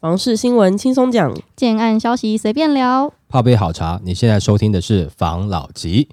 房事新闻轻松讲，建案消息随便聊。泡杯好茶，你现在收听的是房老吉。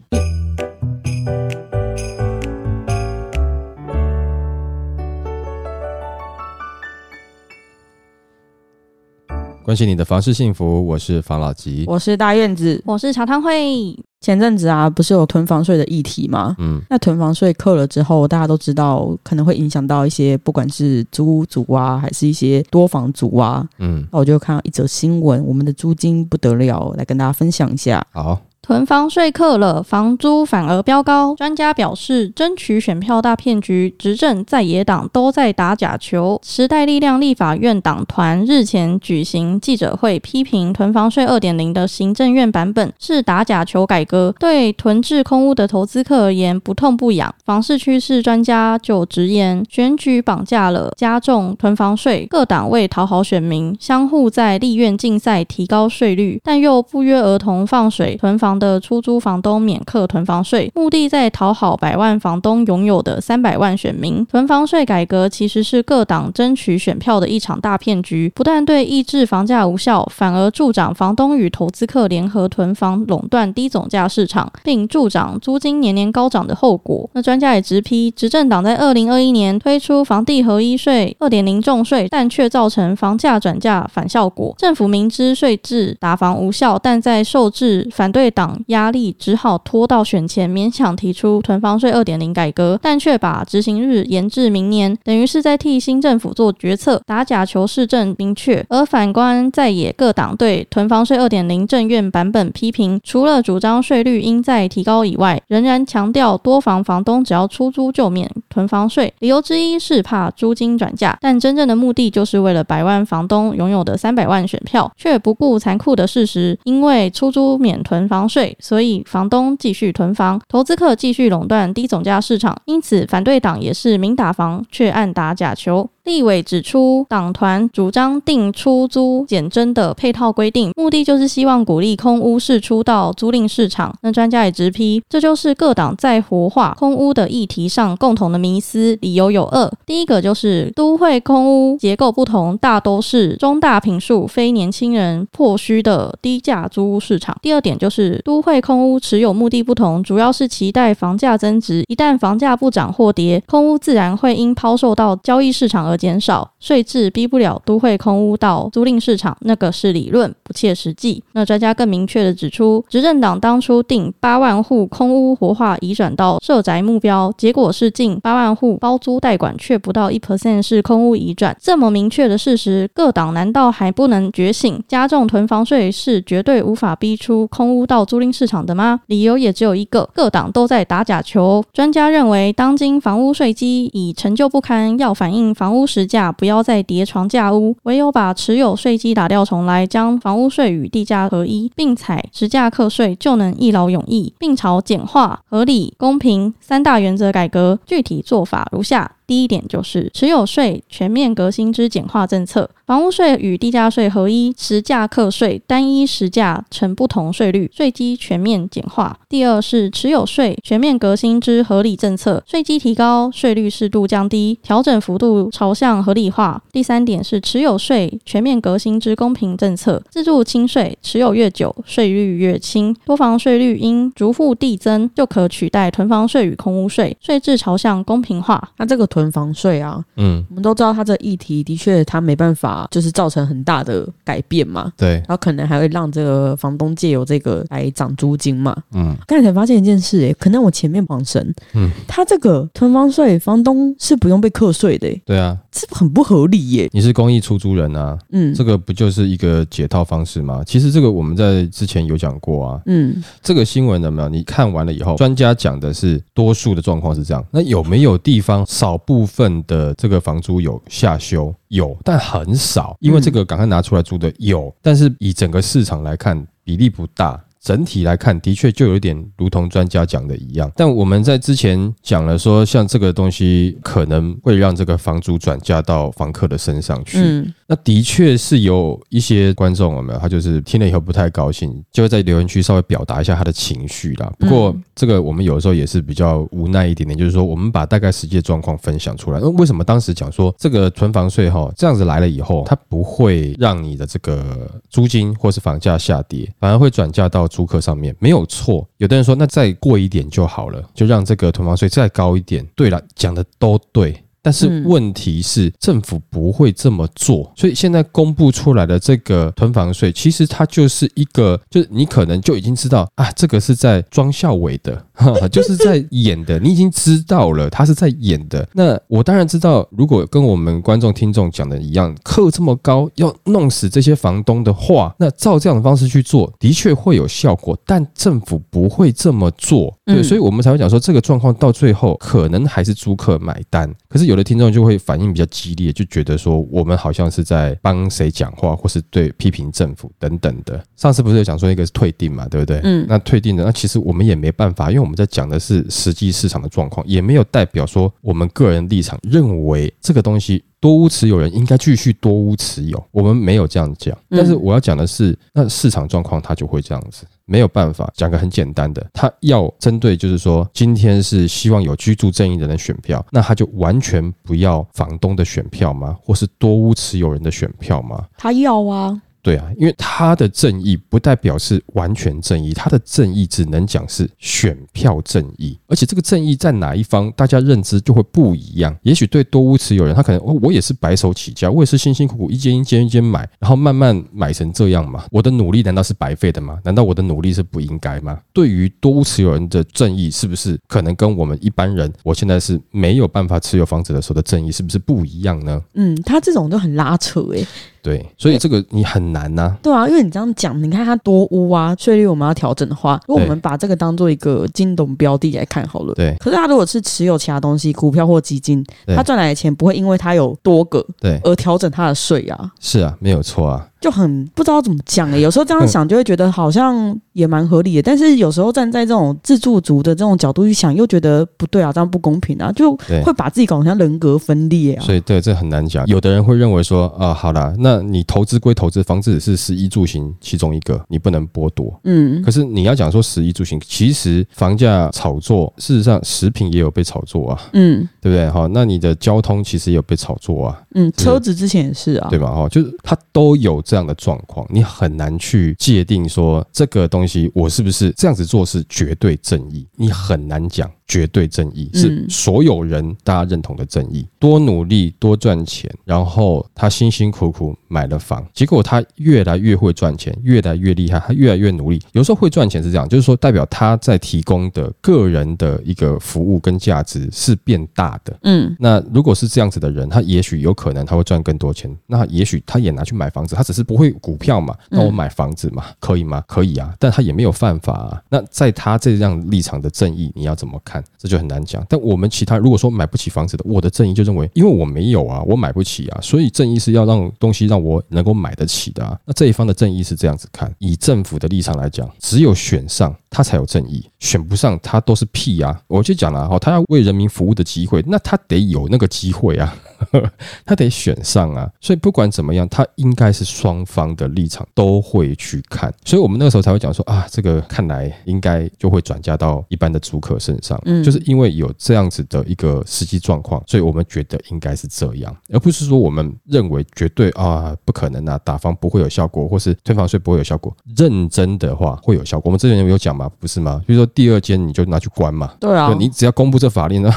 关心你的房事幸福，我是房老吉。我是大院子。我是茶汤会，前阵子啊，不是有囤房税的议题吗？嗯，那囤房税扣了之后，大家都知道可能会影响到一些不管是租屋族啊，还是一些多房族啊。嗯，那我就看到一则新闻，我们的租金不得了，来跟大家分享一下。好，囤房税克了，房租反而飙高。专家表示，争取选票大骗局，执政在野党都在打假球。时代力量立法院党团日前举行记者会，批评囤房税二点零的行政院版本是打假球改革，对囤置空屋的投资客而言不痛不痒。房市趋势专家就直言，选举绑架了，加重囤房税，各党为讨好选民，相互在立院竞赛提高税率，但又不约而同放水囤房的出租房东免课囤房税，目的在讨好百万房东拥有的三百万选民。囤房税改革其实是各党争取选票的一场大骗局，不但对抑制房价无效，反而助长房东与投资客联合囤房垄断低总价市场，并助长租金年年高涨的后果。那专家也直批，执政党在二零二一年推出房地合一税二点零重税，但却造成房价转嫁反效果。政府明知税制打房无效，但在受制反对党压力，只好拖到选前勉强提出囤房税二点零改革，但却把执行日延至明年，等于是在替新政府做决策，打假球市政明确。而反观在野各党对囤房税二点零政院版本批评，除了主张税率应再提高以外，仍然强调多房房东只要出租就免囤房税，理由之一是怕租金转嫁，但真正的目的就是为了百万房东拥有的三百万选票，却不顾残酷的事实，因为出租免囤房税税，所以房东继续囤房，投资客继续垄断低总价市场，因此反对党也是明打房，却暗打假球。立委指出，党团主张定出租减征的配套规定，目的就是希望鼓励空屋释出到租赁市场。那专家也直批，这就是各党在活化空屋的议题上共同的迷思。理由有二：第一个就是都会空屋结构不同，大都是中大平数、非年轻人迫需的低价租屋市场；第二点就是都会空屋持有目的不同，主要是期待房价增值，一旦房价不涨或跌，空屋自然会因抛售到交易市场而减少，税制逼不了都会空屋到租赁市场，那个是理论，不切实际。那专家更明确的指出，执政党当初定八万户空屋活化移转到社宅目标，结果是近八万户包租代管，却不到一 percent 是空屋移转。这么明确的事实，各党难道还不能觉醒？加重囤房税是绝对无法逼出空屋到租赁市场的吗？理由也只有一个，各党都在打假球。专家认为，当今房屋税基已陈旧不堪，要反映房屋实价，不要再叠床架屋，唯有把持有税基打掉重来，将房屋税与地价合一，并采实价课税，就能一劳永逸，并朝简化、合理、公平三大原则改革。具体做法如下。第一点就是持有税全面革新之简化政策，房屋税与地价税合一，实价课税单一实价呈不同税率，税基全面简化。第二是持有税全面革新之合理政策，税基提高，税率适度降低，调整幅度朝向合理化。第三点是持有税全面革新之公平政策，自住轻税，持有越久，税率越轻，多房税率应逐户递增，就可取代囤房税与空屋税，税制朝向公平化。那这个囤房税啊，嗯，我们都知道它这议题的确它没办法就是造成很大的改变嘛，对，然后可能还会让这个房东借由这个来涨租金嘛。嗯刚才才发现一件事、哎，可能我前面晃神，嗯，他这个囤房税，房东是不用被课税的、诶对啊，这很不合理耶。你是公益出租人啊，嗯这个不就是一个解套方式吗？其实这个我们在之前有讲过啊，嗯，这个新闻有没有？你看完了以后，专家讲的是多数的状况是这样，那有没有地方少部分的这个房租有下修？有，但很少，因为这个赶快拿出来租的有，但是以整个市场来看，比例不大。整体来看，的确就有一点如同专家讲的一样。但我们在之前讲了说，像这个东西可能会让这个房租转嫁到房客的身上去。嗯那的确是有一些观众有没有？他就是听了以后不太高兴，就会在留言区稍微表达一下他的情绪啦。不过这个我们有时候也是比较无奈一点点，就是说我们把大概实际的状况分享出来。那为什么当时讲说这个囤房税哈这样子来了以后，它不会让你的这个租金或是房价下跌，反而会转嫁到租客上面？没有错。有的人说那再过一点就好了，就让这个囤房税再高一点。对了，讲的都对。但是问题是，政府不会这么做，所以现在公布出来的这个囤房税，其实它就是一个，就是你可能就已经知道啊，这个是在装校委的，就是在演的，你已经知道了，他是在演的。那我当然知道，如果跟我们观众听众讲的一样，课这么高，要弄死这些房东的话，那照这样的方式去做，的确会有效果，但政府不会这么做，对，所以我们才会讲说，这个状况到最后可能还是租客买单，可是有。有的听众就会反应比较激烈，就觉得说我们好像是在帮谁讲话，或是对批评政府等等的。上次不是有讲说一个是退订嘛，对不对？嗯，那退订的那其实我们也没办法，因为我们在讲的是实际市场的状况，也没有代表说我们个人立场认为这个东西。多屋持有人应该继续多屋持有，我们没有这样讲。但是我要讲的是，那市场状况它就会这样子，没有办法讲个很简单的，他要针对就是说，今天是希望有居住正义的人选票，那他就完全不要房东的选票吗？或是多屋持有人的选票吗？他要啊。对啊，因为他的正义不代表是完全正义，他的正义只能讲是选票正义，而且这个正义在哪一方，大家认知就会不一样。也许对多屋持有人，他可能哦，我也是白手起家，我也是辛辛苦苦一间一间一间买，然后慢慢买成这样嘛。我的努力难道是白费的吗？难道我的努力是不应该吗？对于多屋持有人的正义，是不是可能跟我们一般人，我现在是没有办法持有房子的时候的正义，是不是不一样呢？嗯，他这种都很拉扯诶。对，所以这个你很难呐。对啊，因为你这样讲，你看它多污啊，税率我们要调整的话，如果我们把这个当做一个金融标的来看好了。对。可是他如果是持有其他东西，股票或基金，他赚来的钱不会因为他有多个对而调整他的税啊。是啊，没有错啊。就很不知道怎么讲诶，有时候这样想就会觉得好像也蛮合理的，但是有时候站在这种自助族的这种角度去想，又觉得不对啊，这样不公平啊，就会把自己搞成像人格分裂啊。所以对，这很难讲。有的人会认为说啊，好啦，那你投资归投资，房子只是十一住行其中一个，你不能剥夺。嗯。可是你要讲说十一住行，其实房价炒作，事实上食品也有被炒作啊。嗯。对不对？哈，那你的交通其实有被炒作啊。嗯，车子之前也是啊，对吧？哈，就是它都有这样的状况，你很难去界定说这个东西我是不是这样子做是绝对正义，你很难讲。绝对正义是所有人大家认同的正义。多努力多赚钱，然后他辛辛苦苦买了房，结果他越来越会赚钱，越来越厉害，他越来越努力。有时候会赚钱是这样，就是说代表他在提供的个人的一个服务跟价值是变大的。嗯，那如果是这样子的人，他也许有可能他会赚更多钱。那也许他也拿去买房子，他只是不会股票嘛？那我买房子嘛，可以吗？可以啊，但他也没有犯法啊。那在他这样立场的正义，你要怎么看？这就很难讲。但我们其他如果说买不起房子的，我的正义就认为，因为我没有啊，我买不起啊，所以正义是要让东西让我能够买得起的啊。那这一方的正义是这样子看，以政府的立场来讲，只有选上他才有正义，选不上他都是屁啊。我就讲了哈，他要为人民服务的机会，那他得有那个机会啊。他得选上啊，所以不管怎么样，他应该是双方的立场都会去看，所以我们那个时候才会讲说啊，这个看来应该就会转嫁到一般的租客身上，嗯，就是因为有这样子的一个实际状况，所以我们觉得应该是这样，而不是说我们认为绝对啊不可能啊，打房不会有效果，或是退房税不会有效果，认真的话会有效果。我们之前有有讲嘛，不是吗？比如说第二间你就拿去关嘛，对啊，你只要公布这法令，那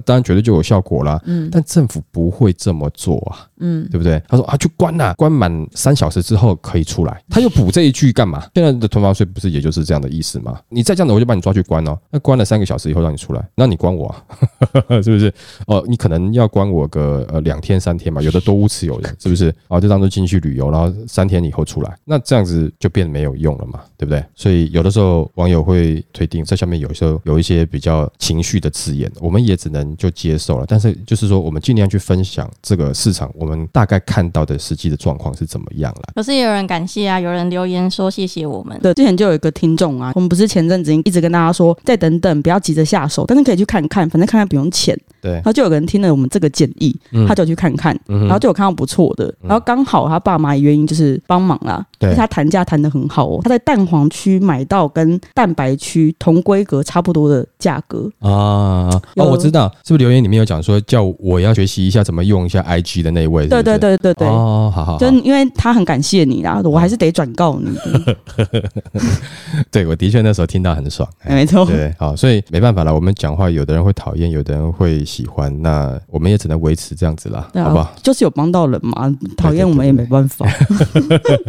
当然绝对就有效果啦。嗯，但政府不。会这么做啊，嗯，对不对？他说啊，去关呐，关满三小时之后可以出来。他又补这一句干嘛？现在的囤房税不是也就是这样的意思吗？你再这样子，我就把你抓去关哦。那关了三个小时以后让你出来，那你关我啊？是不是？哦，你可能要关我个呃两天三天嘛，有的多屋持有人是不是？啊，就当做进去旅游，然后三天以后出来，那这样子就变没有用了嘛，对不对？所以有的时候网友会推定在下面有时候有一些比较情绪的字眼，我们也只能就接受了。但是就是说，我们尽量去。分享这个市场，我们大概看到的实际的状况是怎么样了？可是也有人感谢啊，有人留言说谢谢我们。对，之前就有一个听众啊，我们不是前阵子一直跟大家说，再等等，不要急着下下手，但是可以去看看，反正看看不用钱。对。然，后就有个人听了我们这个建议，嗯。他就去看看，嗯然后就有看到不错的，然后刚好他爸妈也愿意就是帮忙啦，对。他谈价谈得很好哦，他在蛋黄区买到跟蛋白区同规格差不多的价格，啊，有。哦，我知道，是不是留言里面有讲说叫我要学习一下怎么用一下 IG 的那一位？对对对对对对。哦，好好好。就，因为他很感谢你啦，我还是得转告你。对我的确那时候听到很爽。哎没错，对，好，所以没办法了，我们讲话有的人会讨厌，有的人会喜欢，那我们也只能维持这样子啦，对好不好啊？，就是有帮到人嘛，讨厌我们也没办法。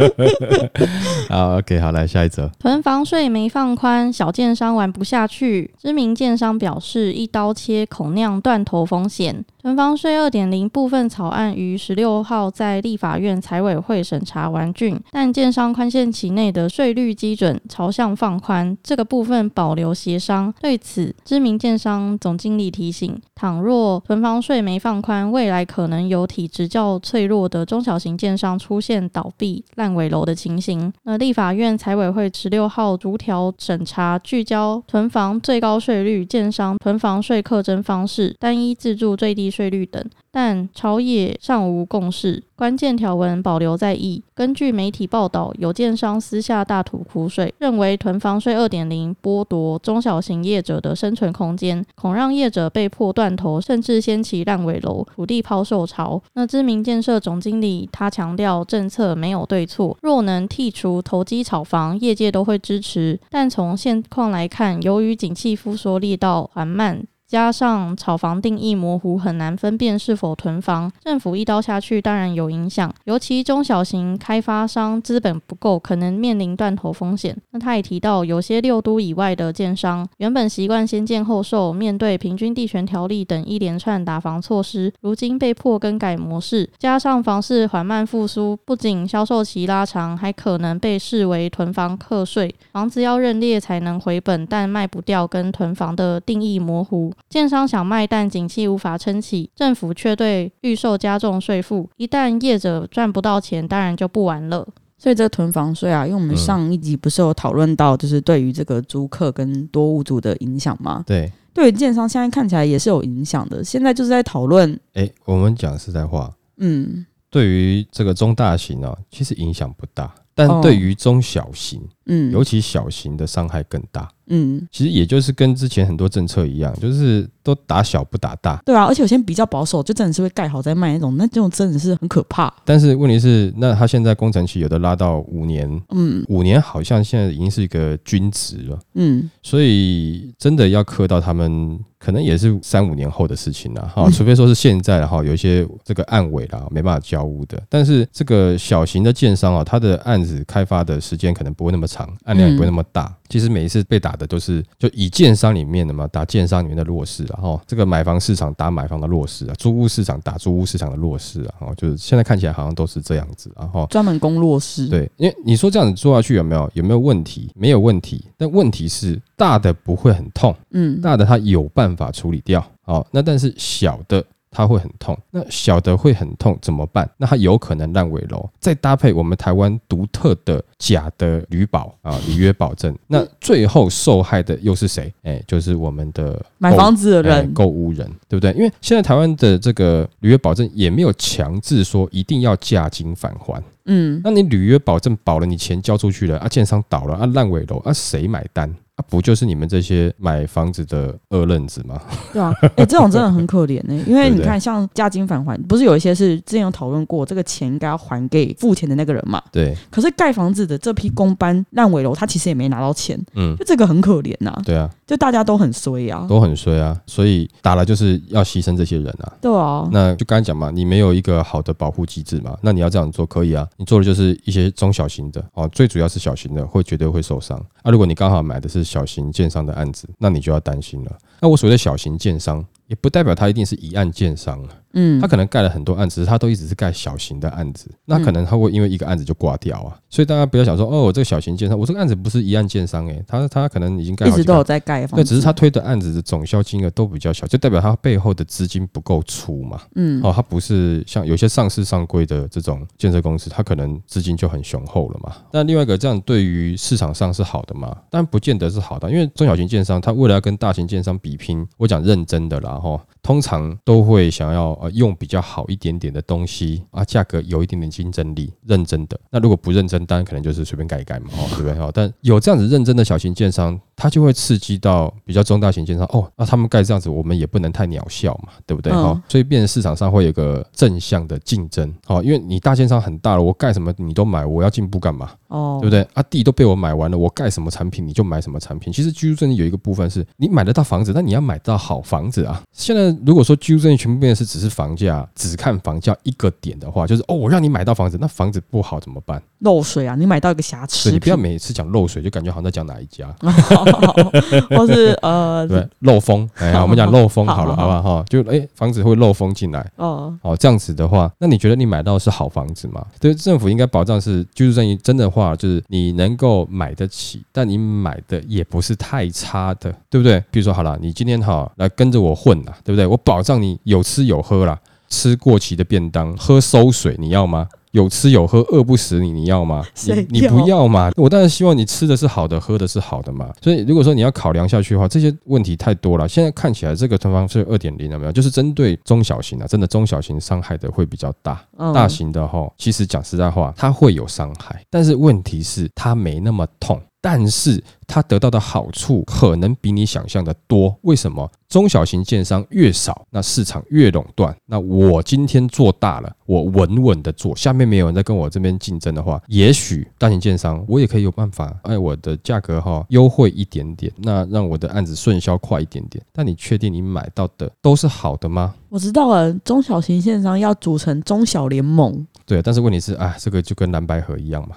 好，OK，好，来下一则。囤房税没放宽，小建商玩不下去。知名建商表示，一刀切恐酿断头风险。囤房税二点零部分草案于十六号在立法院财委会审查完竣，但建商宽限期内的税率基准朝向放宽，这个部分保留协商。对此，知名建商总经理提醒，倘若囤房税没放宽，未来可能有体质较脆弱的中小型建商出现倒闭、烂尾楼的情形。那立法院财委会十六号逐条审查，聚焦囤房最高税率、建商囤房税课征方式、单一自住最低税率等。但朝野尚无共识，关键条文保留在意。根据媒体报道，有建商私下大吐苦水，认为囤房税二点零剥夺中小型业者的生存空间，恐让业者被迫断头，甚至掀起烂尾楼、土地抛售潮。那知名建设总经理他强调，政策没有对错，若能剔除投机炒房，业界都会支持。但从现况来看，由于景气复苏力道缓慢。加上炒房定义模糊，很难分辨是否囤房。政府一刀下去，当然有影响。尤其中小型开发商资本不够，可能面临断头风险。那他也提到，有些六都以外的建商，原本习惯先建后售，面对平均地权条例等一连串打房措施，如今被迫更改模式。加上房市缓慢复苏，不仅销售期拉长，还可能被视为囤房课税。房子要认列才能回本，但卖不掉，跟囤房的定义模糊。建商想卖，但景气无法撑起，政府却对预售加重税负，一旦业者赚不到钱，当然就不玩了。所以这个囤房税啊，因为我们嗯上一集不是有讨论到，就是对于这个租客跟多物主的影响吗？对，对于建商现在看起来也是有影响的。现在就是在讨论，哎，我们讲实在话，嗯对于这个中大型啊，其实影响不大，但哦对于中小型，嗯，尤其小型的伤害更大。嗯，其实也就是跟之前很多政策一样，就是都打小不打大。对啊，而且有些人比较保守，就真的是会盖好再卖那种，那这种真的是很可怕。但是问题是，那他现在工程期有的拉到五年，嗯五年好像现在已经是一个均值了，嗯，所以真的要克到他们，可能也是三五年后的事情了哈。嗯除非说是现在哈，有一些这个案尾啦没办法交屋的，但是这个小型的建商啊，他的案子开发的时间可能不会那么长，按量也不会那么大。其实每一次被打的都是就以建商里面的嘛，打建商里面的弱势啊，然后这个买房市场打买房的弱势啊，租屋市场打租屋市场的弱势啊，哦，就是现在看起来好像都是这样子，然后专门攻弱势。，对，因为你说这样子做下去有没有有没有问题？没有问题，但问题是大的不会很痛，嗯大的它有办法处理掉，好，那但是小的。它会很痛，那小的会很痛怎么办？那它有可能烂尾楼，再搭配我们台湾独特的假的旅保啊，履约保证，那最后受害的又是谁？哎、就是我们的买房子的哎人，购物人，对不对？因为现在台湾的这个履约保证也没有强制说一定要价金返还，嗯，那你履约保证保了，你钱交出去了啊，建商倒了啊，烂尾楼啊，谁买单啊？不就是你们这些买房子的二愣子吗？对啊，哎、这种真的很可怜呢、因为你看，像价金返还，不是有一些是之前有讨论过，这个钱应该要还给付钱的那个人嘛？对，可是盖房子的这批公班烂尾楼，他其实也没拿到钱，嗯，就这个很可怜呐、对啊，就大家都很衰啊。都很衰啊，所以打了就是要牺牲这些人啊。对啊，那就刚才讲嘛，你没有一个好的保护机制嘛，那你要这样做可以啊，你做的就是一些中小型的哦，最主要是小型的会绝对会受伤啊。如果你刚好买的是小型建商的案子，那你就要担心了。那我所谓的小型建商，也不代表他一定是一案建商啊，嗯他，可能盖了很多案子，他都一直是盖小型的案子，那可能他会因为一个案子就挂掉啊。所以大家不要想说，哦，我这个小型建商，我这个案子不是一案建商诶、他他可能已经盖一直都有在盖房对，只是他推的案子的总销金额都比较小，就代表他背后的资金不够粗嘛。嗯哦，他不是像有些上市上柜的这种建设公司，他可能资金就很雄厚了嘛。那另外一个，这样对于市场上是好的嘛？但不见得是好的，因为中小型建商他为了要跟大型建商比拼，我讲认真的啦哦，通常都会想要呃用比较好一点点的东西啊，价格有一点点竞争力，认真的。那如果不认真，当然可能就是随便改一改嘛，哦，对不对？哦，但有这样子认真的小型建商，他就会刺激到比较中大型建商哦，那他们盖这样子，我们也不能太鸟笑嘛，对不对？哦，所以变成市场上会有个正向的竞争，哦，因为你大建商很大了，我盖什么你都买，我要进步干嘛？哦，对不对？啊，地都被我买完了，我盖什么产品你就买什么产品。其实居住证有一个部分是你买得到房子，但你要买到好房子啊。现在如果说居住证全部变成是只是房价，只看房价一个点的话，就是哦，我让你买到房子，那房子不好怎么办？漏水啊！你买到一个瑕疵，你不要每次讲漏水就感觉好像在讲哪一家，或是呃，对，漏风。哎，我们讲漏风好了，好不好？哈，就哎，房子会漏风进来。哦，哦，这样子的话，那你觉得你买到是好房子吗？对，政府应该保障是居住证真的话，就是你能够买得起，但你买的也不是太差的，对不对？比如说，好了，你今天哈来跟着我混了，对不对？我保障你有吃有喝啦，吃过期的便当，喝馊水，你要吗？有吃有喝，饿不死你，你要吗？你你不要嘛？我当然希望你吃的是好的，喝的是好的嘛。所以如果说你要考量下去的话，这些问题太多了。现在看起来这个通方是二点零了没有？就是针对中小型的，真的中小型伤害的会比较大。大型的哈，其实讲实在话，它会有伤害，但是问题是它没那么痛。但是它得到的好处可能比你想象的多。为什么？中小型建商越少，那市场越垄断。那我今天做大了，我稳稳的做，下面没有人在跟我这边竞争的话，也许大型建商我也可以有办法，哎，我的价格哈优惠一点点，那让我的案子顺销快一点点。但你确定你买到的都是好的吗？我知道了，中小型线上要组成中小联盟。对，但是问题是，啊，这个就跟蓝白河一样嘛，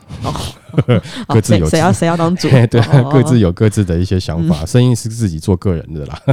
各自有谁要谁要当主，对，各自有各自的一些想法，生意是自己做个人的啦，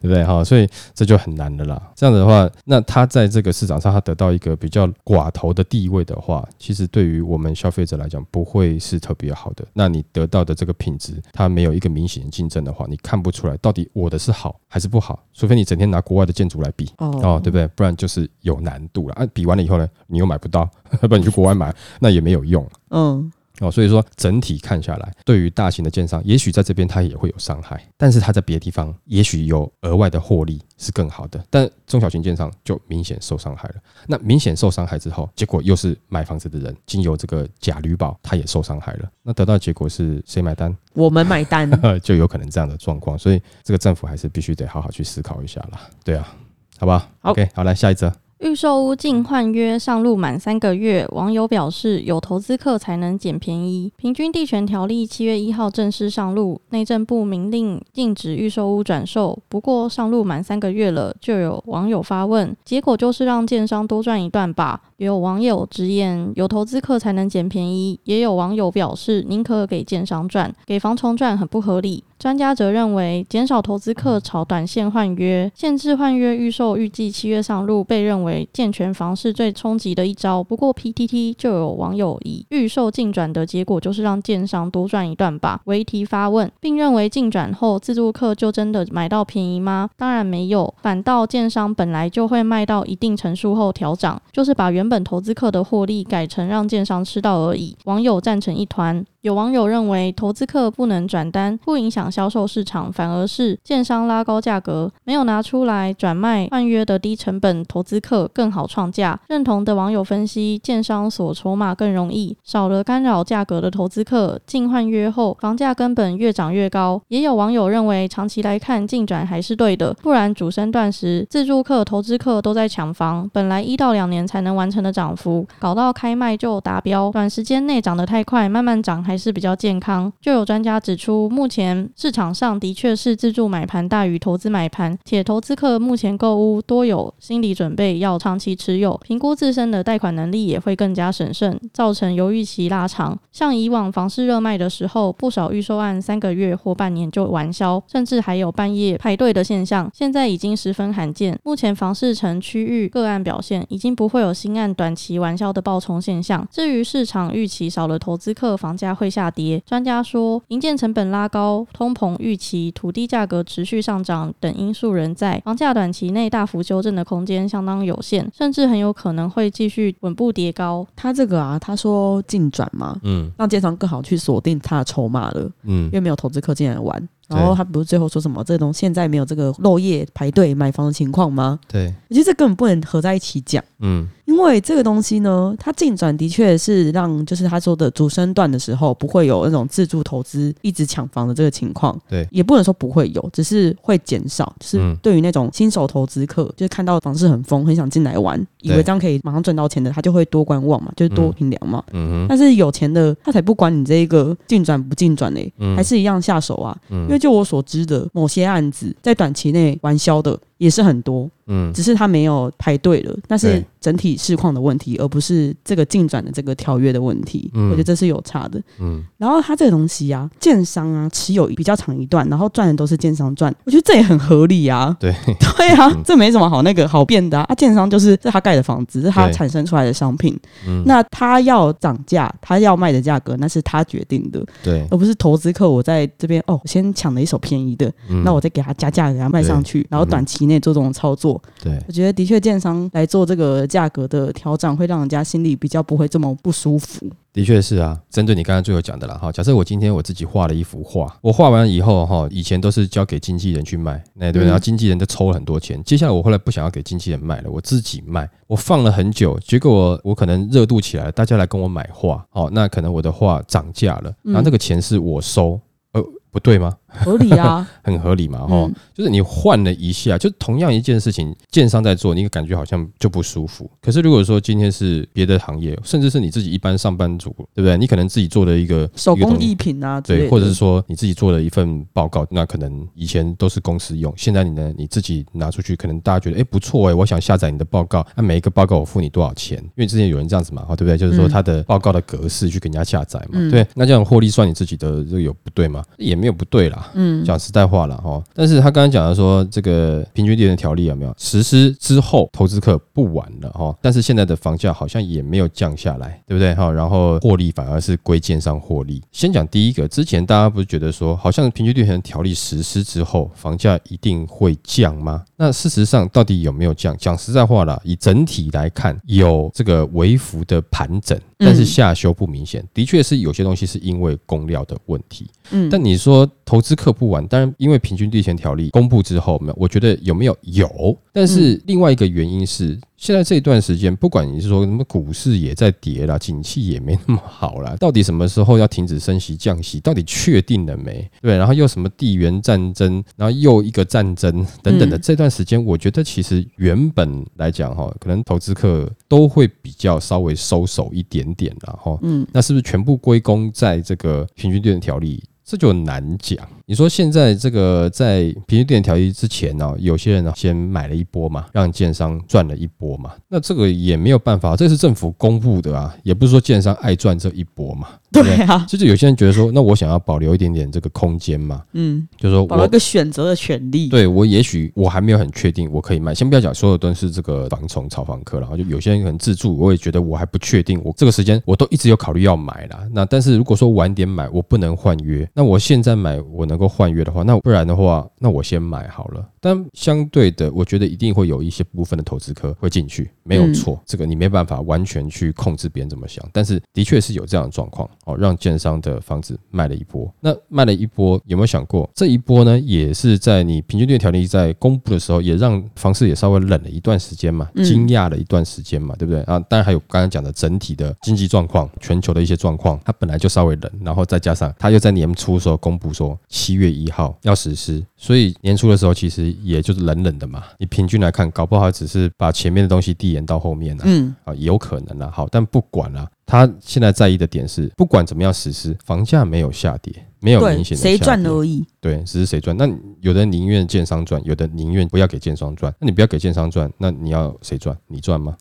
对不对？哈，所以这就很难的啦。这样子的话，那他在这个市场上，他得到一个比较寡头的地位的话，其实对于我们消费者来讲，不会是特别好的。那你得到的这个品质，它没有一个明显的竞争的话，你看不出来到底我的是好还是不好，除非你整天拿国外的建筑来比，哦，对不对？不然就是有难度了。啊，比完了以后呢，你又。买不到，要 不然你去国外买，那也没有用。嗯，哦，所以说整体看下来，对于大型的建商，也许在这边它也会有伤害，但是它在别的地方也许有额外的获利是更好的。但中小型建商就明显受伤害了。那明显受伤害之后，结果又是买房子的人经由这个假旅保，他也受伤害了。那得到结果是谁买单？我们买单，就有可能这样的状况。所以这个政府还是必须得好好去思考一下了。对啊，好吧？OK，好，来下一则。预售屋净换约上路满三个月，网友表示有投资客才能捡便宜。平均地权条例七月一号正式上路，内政部明令禁止预售屋转售。不过上路满三个月了，就有网友发问，结果就是让建商多赚一段吧？有网友直言有投资客才能捡便宜，也有网友表示宁可给建商赚，给房虫赚很不合理。专家则认为减少投资客炒短线换约，限制换约预售，预计七月上路，被认为。健全房是最冲击的一招。不过 PTT 就有网友以预售进转的结果就是让建商多赚一段吧为题发问，并认为进转后自助客就真的买到便宜吗？当然没有，反倒建商本来就会卖到一定成数后调涨，就是把原本投资客的获利改成让建商吃到而已。网友赞成一团。有网友认为，投资客不能转单，不影响销售市场，反而是建商拉高价格，没有拿出来转卖换约的低成本投资客更好创价。认同的网友分析，建商锁筹码更容易，少了干扰价格的投资客进换约后，房价根本越涨越高。也有网友认为，长期来看进转还是对的，不然主升段时自住客、投资客都在抢房，本来一到两年才能完成的涨幅，搞到开卖就达标，短时间内涨得太快，慢慢涨。还是比较健康。就有专家指出，目前市场上的确是自助买盘大于投资买盘，且投资客目前购屋多有心理准备要长期持有，评估自身的贷款能力也会更加审慎，造成犹豫期拉长。像以往房市热卖的时候，不少预售案三个月或半年就完销，甚至还有半夜排队的现象，现在已经十分罕见。目前房市城区域个案表现，已经不会有新案短期完销的爆冲现象。至于市场预期少了投资客，房价。会下跌。专家说，营建成本拉高、通膨预期、土地价格持续上涨等因素仍在，房价短期内大幅修正的空间相当有限，甚至很有可能会继续稳步跌高。他这个啊，他说进转嘛，嗯，让建商更好去锁定他的筹码了，嗯，因为没有投资客进来玩。然后他不是最后说什么这东现在没有这个漏夜排队买房的情况吗？对，我觉得这根本不能合在一起讲。嗯。因为这个东西呢，它进转的确是让，就是他说的主升段的时候，不会有那种自助投资一直抢房的这个情况。对，也不能说不会有，只是会减少。就是对于那种新手投资客，就是看到房市很疯，很想进来玩，以为这样可以马上赚到钱的，他就会多观望嘛，就是多评量嘛。嗯哼。但是有钱的，他才不管你这一个进转不进转嘞，还是一样下手啊。嗯。因为就我所知的某些案子，在短期内完销的。也是很多，嗯，只是他没有排队了，那是整体市况的问题，而不是这个进展的这个条约的问题。嗯我觉得这是有差的，嗯。然后他这个东西啊，建商啊持有比较长一段，然后赚的都是建商赚，我觉得这也很合理啊。对对啊，这没什么好那个好变的啊。建商就是是他盖的房子，是他产生出来的商品，嗯那他要涨价，他要卖的价格那是他决定的，对，而不是投资客我在这边哦，先抢了一手便宜的，那我再给他加价给他卖上去，然后短期。内做这种操作，对我觉得的确，建商来做这个价格的调整，会让人家心里比较不会这么不舒服。的确是啊，针对你刚刚最后讲的了哈。假设我今天我自己画了一幅画，我画完以后哈，以前都是交给经纪人去卖，那对，然后经纪人就抽了很多钱。接下来我后来不想要给经纪人卖了，我自己卖。我放了很久，结果我我可能热度起来了，大家来跟我买画，哦，那可能我的画涨价了，然后这个钱是我收，呃，不对吗？合理啊，很合理嘛，哈，就是你换了一下，就同样一件事情，建商在做，你感觉好像就不舒服。可是如果说今天是别的行业，甚至是你自己一般上班族，对不对？你可能自己做的一个手工艺品啊，对，或者是说你自己做了一份报告，那可能以前都是公司用，现在你呢你自己拿出去，可能大家觉得哎不错哎，我想下载你的报告，那每一个报告我付你多少钱？因为之前有人这样子嘛，哈，对不对？就是说他的报告的格式去给人家下载嘛，对，那这样获利算你自己的这个有不对吗？也没有不对啦，嗯，讲实在。话了哈，但是他刚刚讲的说这个平均地权条例有没有实施之后，投资客不玩了哈，但是现在的房价好像也没有降下来，对不对哈？然后获利反而是归建商获利。先讲第一个，之前大家不是觉得说，好像平均地权条例实施之后，房价一定会降吗？那事实上到底有没有降？讲实在话了，以整体来看，有这个微幅的盘整，但是下修不明显。的确是有些东西是因为供料的问题。嗯，但你说投资客不完，当然因为平均地权条例公布之后，没有，我觉得有没有有？但是另外一个原因是。现在这一段时间，不管你是说什么股市也在跌啦，景气也没那么好啦，到底什么时候要停止升息降息？到底确定了没？对，然后又什么地缘战争，然后又一个战争等等的这段时间，我觉得其实原本来讲哈，可能投资客都会比较稍微收手一点点了哈。嗯，那是不是全部归功在这个平均地权条例？这就难讲。你说现在这个在平均电条例之前呢，有些人呢先买了一波嘛，让建商赚了一波嘛，那这个也没有办法，这是政府公布的啊，也不是说建商爱赚这一波嘛。对啊，就是有些人觉得说，那我想要保留一点点这个空间嘛，嗯，就是说我一个选择的权利。对我也许我还没有很确定我可以卖，先不要讲所有都是这个房虫炒房客，然后就有些人可能自住，我也觉得我还不确定，我这个时间我都一直有考虑要买啦。那但是如果说晚点买，我不能换约，那我现在买我能够换约的话，那不然的话，那我先买好了。但相对的，我觉得一定会有一些部分的投资客会进去，没有错，这个你没办法完全去控制别人怎么想，但是的确是有这样的状况哦，让建商的房子卖了一波。那卖了一波，有没有想过这一波呢？也是在你平均率条例在公布的时候，也让房市也稍微冷了一段时间嘛，惊讶了一段时间嘛，对不对啊？当然还有刚刚讲的整体的经济状况，全球的一些状况，它本来就稍微冷，然后再加上它又在年初的时候公布说七月一号要实施，所以年初的时候其实。也就是冷冷的嘛，你平均来看，搞不好只是把前面的东西递延到后面了，嗯啊，有可能啊。好，但不管了，他现在在意的点是，不管怎么样实施，房价没有下跌，没有明显的谁赚而已。对，只是谁赚。那有的宁愿建商赚，有的宁愿不要给建商赚。那你不要给建商赚，那你要谁赚？你赚吗？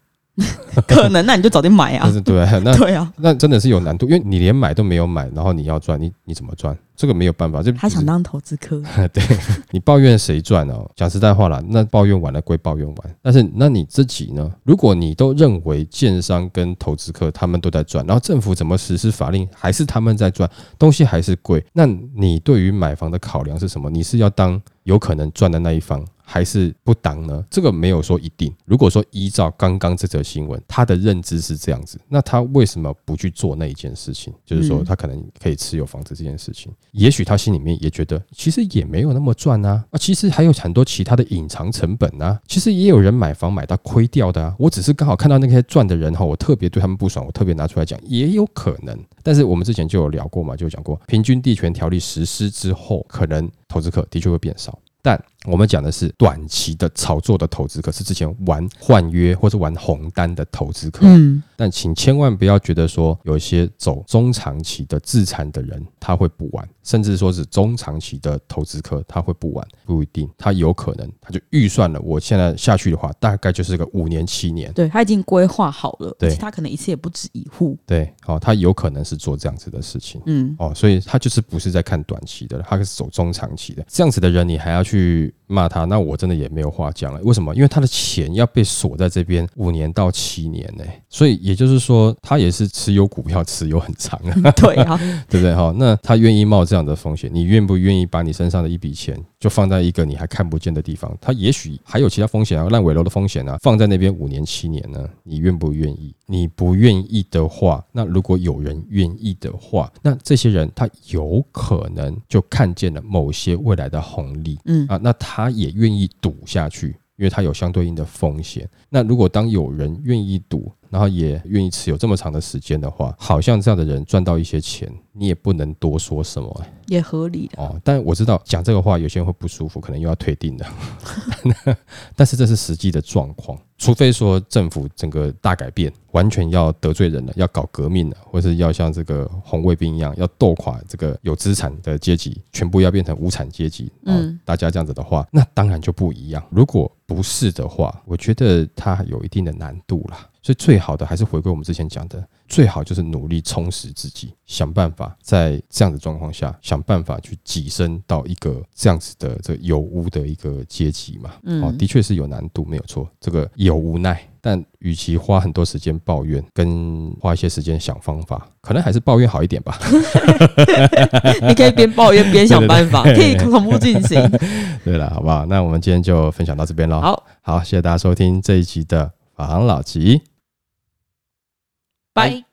可能，那你就早点买啊。对，那 对啊，那真的是有难度，因为你连买都没有买，然后你要赚，你你怎么赚？这个没有办法，就他想当投资客。对你抱怨谁赚哦？讲实在话啦，那抱怨完了归抱怨完，但是那你自己呢？如果你都认为建商跟投资客他们都在赚，然后政府怎么实施法令还是他们在赚，东西还是贵，那你对于买房的考量是什么？你是要当有可能赚的那一方？还是不当呢？这个没有说一定。如果说依照刚刚这则新闻，他的认知是这样子，那他为什么不去做那一件事情？就是说，他可能可以持有房子这件事情，也许他心里面也觉得，其实也没有那么赚啊，啊，其实还有很多其他的隐藏成本啊，其实也有人买房买到亏掉的啊。我只是刚好看到那些赚的人哈，我特别对他们不爽，我特别拿出来讲，也有可能。但是我们之前就有聊过嘛，就讲过，平均地权条例实施之后，可能投资客的确会变少。但我们讲的是短期的炒作的投资客，是之前玩换约或是玩红单的投资客。嗯，但请千万不要觉得说有一些走中长期的自残的人他会不玩，甚至说是中长期的投资客他会不玩，不一定，他有可能他就预算了，我现在下去的话，大概就是个五年七年。对他已经规划好了，对，他可能一次也不止一户。对，哦，他有可能是做这样子的事情。嗯，哦，所以他就是不是在看短期的，他是走中长期的。这样子的人，你还要去。骂他，那我真的也没有话讲了。为什么？因为他的钱要被锁在这边五年到七年呢，所以也就是说，他也是持有股票持有很长啊。对啊，对不对？哈，那他愿意冒这样的风险，你愿不愿意把你身上的一笔钱就放在一个你还看不见的地方？它也许还有其他风险啊，烂尾楼的风险啊，放在那边五年七年呢？你愿不愿意？你不愿意的话，那如果有人愿意的话，那这些人他有可能就看见了某些未来的红利。嗯啊，那他。他也愿意赌下去，因为他有相对应的风险。那如果当有人愿意赌，然后也愿意持有这么长的时间的话，好像这样的人赚到一些钱，你也不能多说什么，也合理的哦。但我知道讲这个话，有些人会不舒服，可能又要退订的。但是这是实际的状况，除非说政府整个大改变，完全要得罪人了，要搞革命了，或是要像这个红卫兵一样，要斗垮这个有资产的阶级，全部要变成无产阶级，嗯，大家这样子的话，那当然就不一样。如果不是的话，我觉得它有一定的难度了。所以最好的还是回归我们之前讲的，最好就是努力充实自己，想办法在这样的状况下，想办法去跻身到一个这样子的这有无的一个阶级嘛。哦，的确是有难度，没有错，这个有无奈。但与其花很多时间抱怨，跟花一些时间想方法，可能还是抱怨好一点吧。你可以边抱怨边想办法，可以同步进行。对了，好不好？那我们今天就分享到这边喽。好，好，谢谢大家收听这一集的。王老吉，拜。